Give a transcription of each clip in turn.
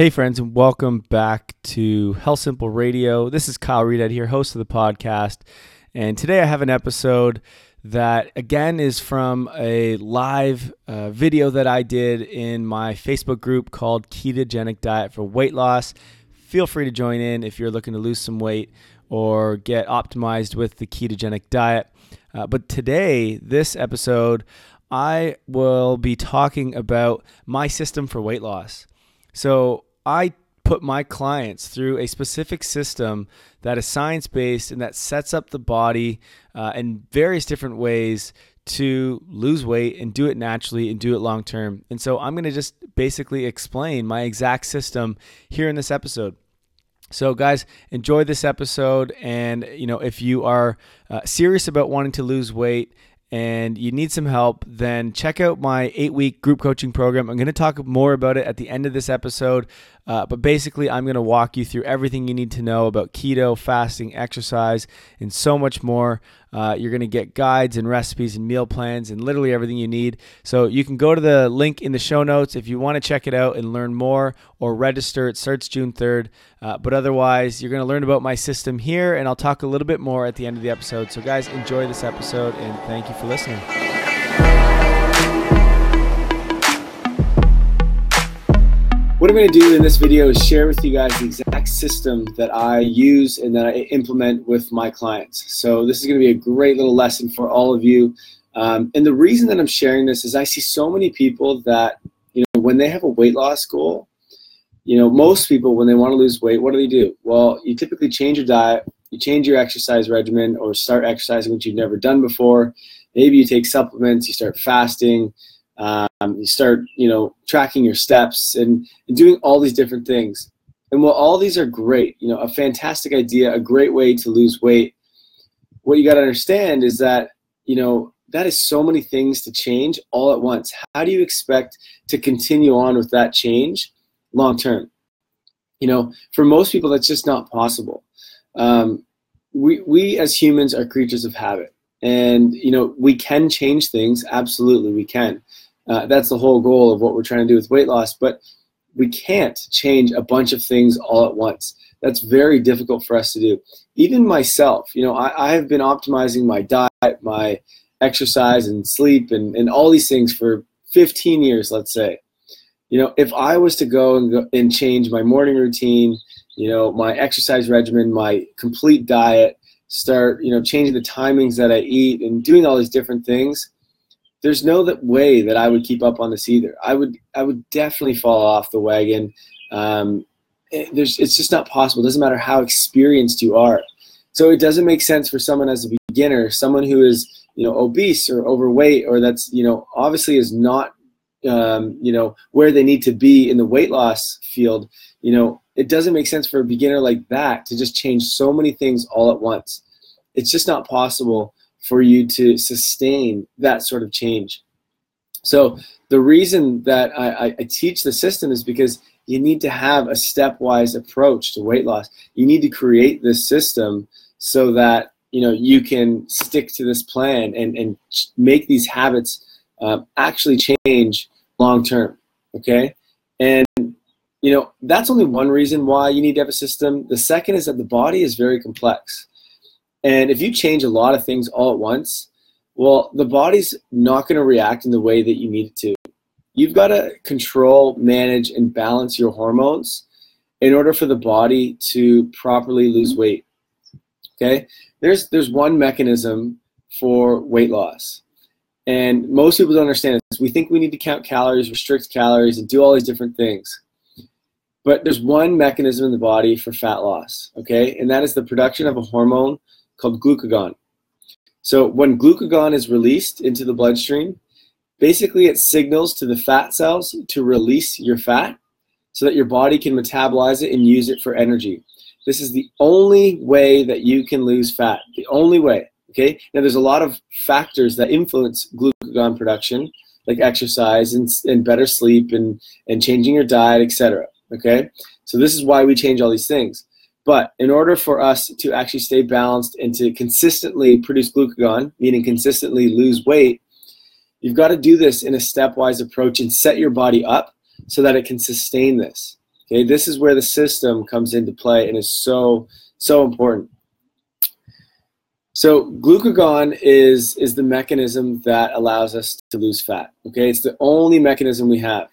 Hey, friends, and welcome back to Health Simple Radio. This is Kyle Reed here, host of the podcast. And today I have an episode that, again, is from a live uh, video that I did in my Facebook group called Ketogenic Diet for Weight Loss. Feel free to join in if you're looking to lose some weight or get optimized with the ketogenic diet. Uh, but today, this episode, I will be talking about my system for weight loss. So I put my clients through a specific system that is science based and that sets up the body uh, in various different ways to lose weight and do it naturally and do it long term. And so I'm going to just basically explain my exact system here in this episode. So, guys, enjoy this episode. And, you know, if you are uh, serious about wanting to lose weight and you need some help, then check out my eight week group coaching program. I'm going to talk more about it at the end of this episode. Uh, but basically, I'm going to walk you through everything you need to know about keto, fasting, exercise, and so much more. Uh, you're going to get guides and recipes and meal plans and literally everything you need. So you can go to the link in the show notes if you want to check it out and learn more or register. It starts June 3rd. Uh, but otherwise, you're going to learn about my system here, and I'll talk a little bit more at the end of the episode. So, guys, enjoy this episode and thank you for listening. What I'm going to do in this video is share with you guys the exact system that I use and that I implement with my clients. So this is going to be a great little lesson for all of you. Um, and the reason that I'm sharing this is I see so many people that, you know, when they have a weight loss goal, you know, most people, when they want to lose weight, what do they do? Well, you typically change your diet, you change your exercise regimen, or start exercising, which you've never done before. Maybe you take supplements, you start fasting, um, you start, you know, tracking your steps and, and doing all these different things. And while all these are great, you know, a fantastic idea, a great way to lose weight, what you got to understand is that, you know, that is so many things to change all at once. How do you expect to continue on with that change long term? You know, for most people, that's just not possible. Um, we, we as humans are creatures of habit. And, you know, we can change things. Absolutely, we can. Uh, that's the whole goal of what we're trying to do with weight loss. But we can't change a bunch of things all at once. That's very difficult for us to do. Even myself, you know, I, I have been optimizing my diet, my exercise and sleep and, and all these things for 15 years, let's say. You know, if I was to go and, go and change my morning routine, you know, my exercise regimen, my complete diet, start, you know, changing the timings that I eat and doing all these different things, there's no that way that I would keep up on this either. I would I would definitely fall off the wagon. Um, it, there's it's just not possible. It doesn't matter how experienced you are. So it doesn't make sense for someone as a beginner, someone who is you know obese or overweight or that's you know obviously is not um, you know where they need to be in the weight loss field. You know it doesn't make sense for a beginner like that to just change so many things all at once. It's just not possible for you to sustain that sort of change. So the reason that I, I, teach the system is because you need to have a stepwise approach to weight loss. You need to create this system so that you know you can stick to this plan and, and make these habits uh, actually change long term. Okay, and you know that's only one reason why you need to have a system. The second is that the body is very complex. And if you change a lot of things all at once, well, the body's not going to react in the way that you need it to. You've got to control, manage, and balance your hormones in order for the body to properly lose weight. Okay? There's there's one mechanism for weight loss. And most people don't understand this. We think we need to count calories, restrict calories, and do all these different things. But there's one mechanism in the body for fat loss, okay? And that is the production of a hormone called glucagon. So when glucagon is released into the bloodstream, basically it signals to the fat cells to release your fat so that your body can metabolize it and use it for energy. This is the only way that you can lose fat. The only way. Okay. Now there's a lot of factors that influence glucagon production, like exercise and, and better sleep and, and changing your diet, etc. Okay. So this is why we change all these things. But in order for us to actually stay balanced and to consistently produce glucagon, meaning consistently lose weight, you've got to do this in a stepwise approach and set your body up so that it can sustain this. Okay, this is where the system comes into play and is so so important. So glucagon is is the mechanism that allows us to lose fat. Okay, it's the only mechanism we have.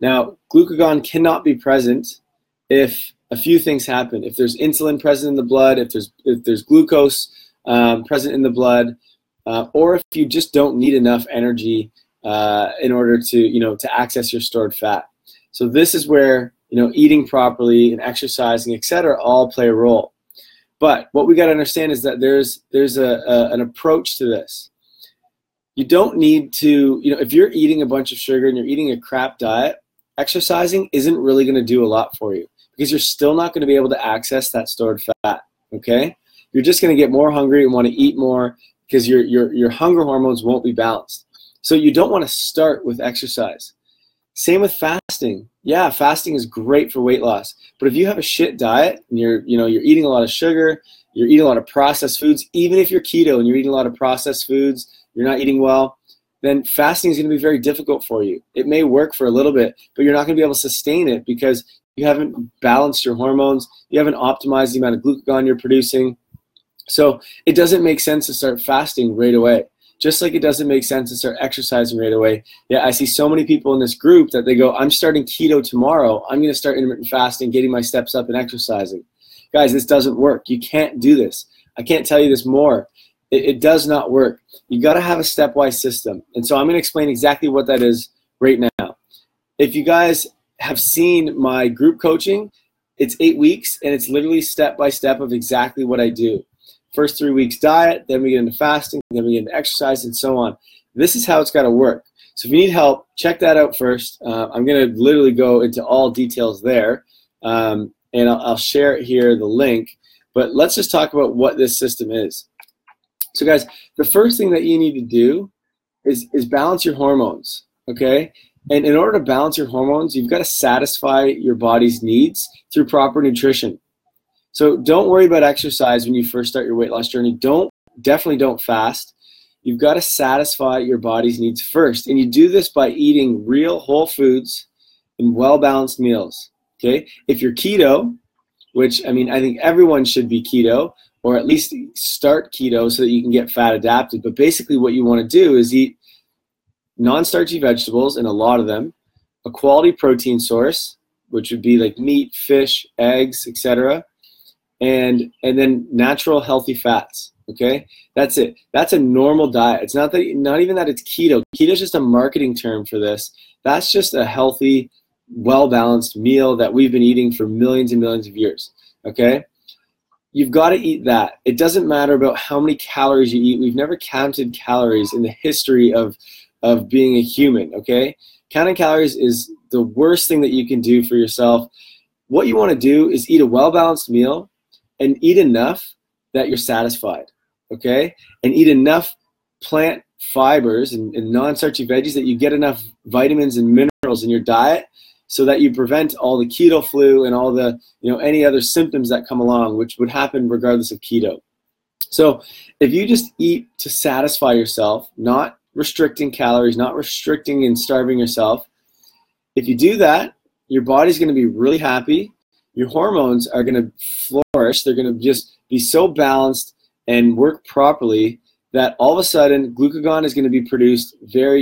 Now, glucagon cannot be present if a few things happen. If there's insulin present in the blood, if there's if there's glucose um, present in the blood, uh, or if you just don't need enough energy uh, in order to you know to access your stored fat. So this is where you know eating properly and exercising, etc., all play a role. But what we got to understand is that there's there's a, a, an approach to this. You don't need to you know if you're eating a bunch of sugar and you're eating a crap diet, exercising isn't really going to do a lot for you because you're still not going to be able to access that stored fat. Okay, you're just going to get more hungry and want to eat more because your your your hunger hormones won't be balanced. So you don't want to start with exercise. Same with fasting. Yeah, fasting is great for weight loss. But if you have a shit diet and you're, you know, you're eating a lot of sugar, you're eating a lot of processed foods, even if you're keto and you're eating a lot of processed foods, you're not eating well, then fasting is going to be very difficult for you. It may work for a little bit, but you're not going to be able to sustain it because you haven't balanced your hormones, you haven't optimized the amount of glucagon you're producing. So it doesn't make sense to start fasting right away just like it doesn't make sense to start exercising right away. Yeah, I see so many people in this group that they go, I'm starting keto tomorrow. I'm going to start intermittent fasting, getting my steps up, and exercising. Guys, this doesn't work. You can't do this. I can't tell you this more. It, it does not work. You got to have a stepwise system. And so I'm going to explain exactly what that is right now. If you guys have seen my group coaching, it's eight weeks and it's literally step by step of exactly what I do. First three weeks diet, then we get into fasting, then we get into exercise, and so on. This is how it's got to work. So if you need help, check that out first. Uh, I'm going to literally go into all details there, um, and I'll, I'll share here the link. But let's just talk about what this system is. So, guys, the first thing that you need to do is is balance your hormones. Okay, and in order to balance your hormones, you've got to satisfy your body's needs through proper nutrition. So don't worry about exercise when you first start your weight loss journey. Don't definitely don't fast. You've got to satisfy your body's needs first. And you do this by eating real whole foods and well balanced meals. Okay? If you're keto, which I mean I think everyone should be keto or at least start keto so that you can get fat adapted. But basically what you want to do is eat non-starchy vegetables and a lot of them, a quality protein source, which would be like meat, fish, eggs, etc and and then natural healthy fats okay? That's it. That's a normal diet. It's not that not even that it's keto. Keto is just a marketing term for this. That's just a healthy well balanced meal that we've been eating for millions and millions of years okay? You've got to eat that. It doesn't matter about how many calories you eat. We've never counted calories in the history of of being a human okay counting calories is the worst thing that you can do for yourself what you want to do is eat a well balanced meal and eat enough that you're satisfied, okay? And eat enough plant fibers and, and non-starchy veggies that you get enough vitamins and minerals in your diet so that you prevent all the keto flu and all the, you know, any other symptoms that come along, which would happen regardless of keto. So if you just eat to satisfy yourself, not restricting calories, not restricting and starving yourself, if you do that, your body's going to be really happy your hormones are going to flourish. They're going to just be so balanced and work properly that all of a sudden glucagon is going to be produced very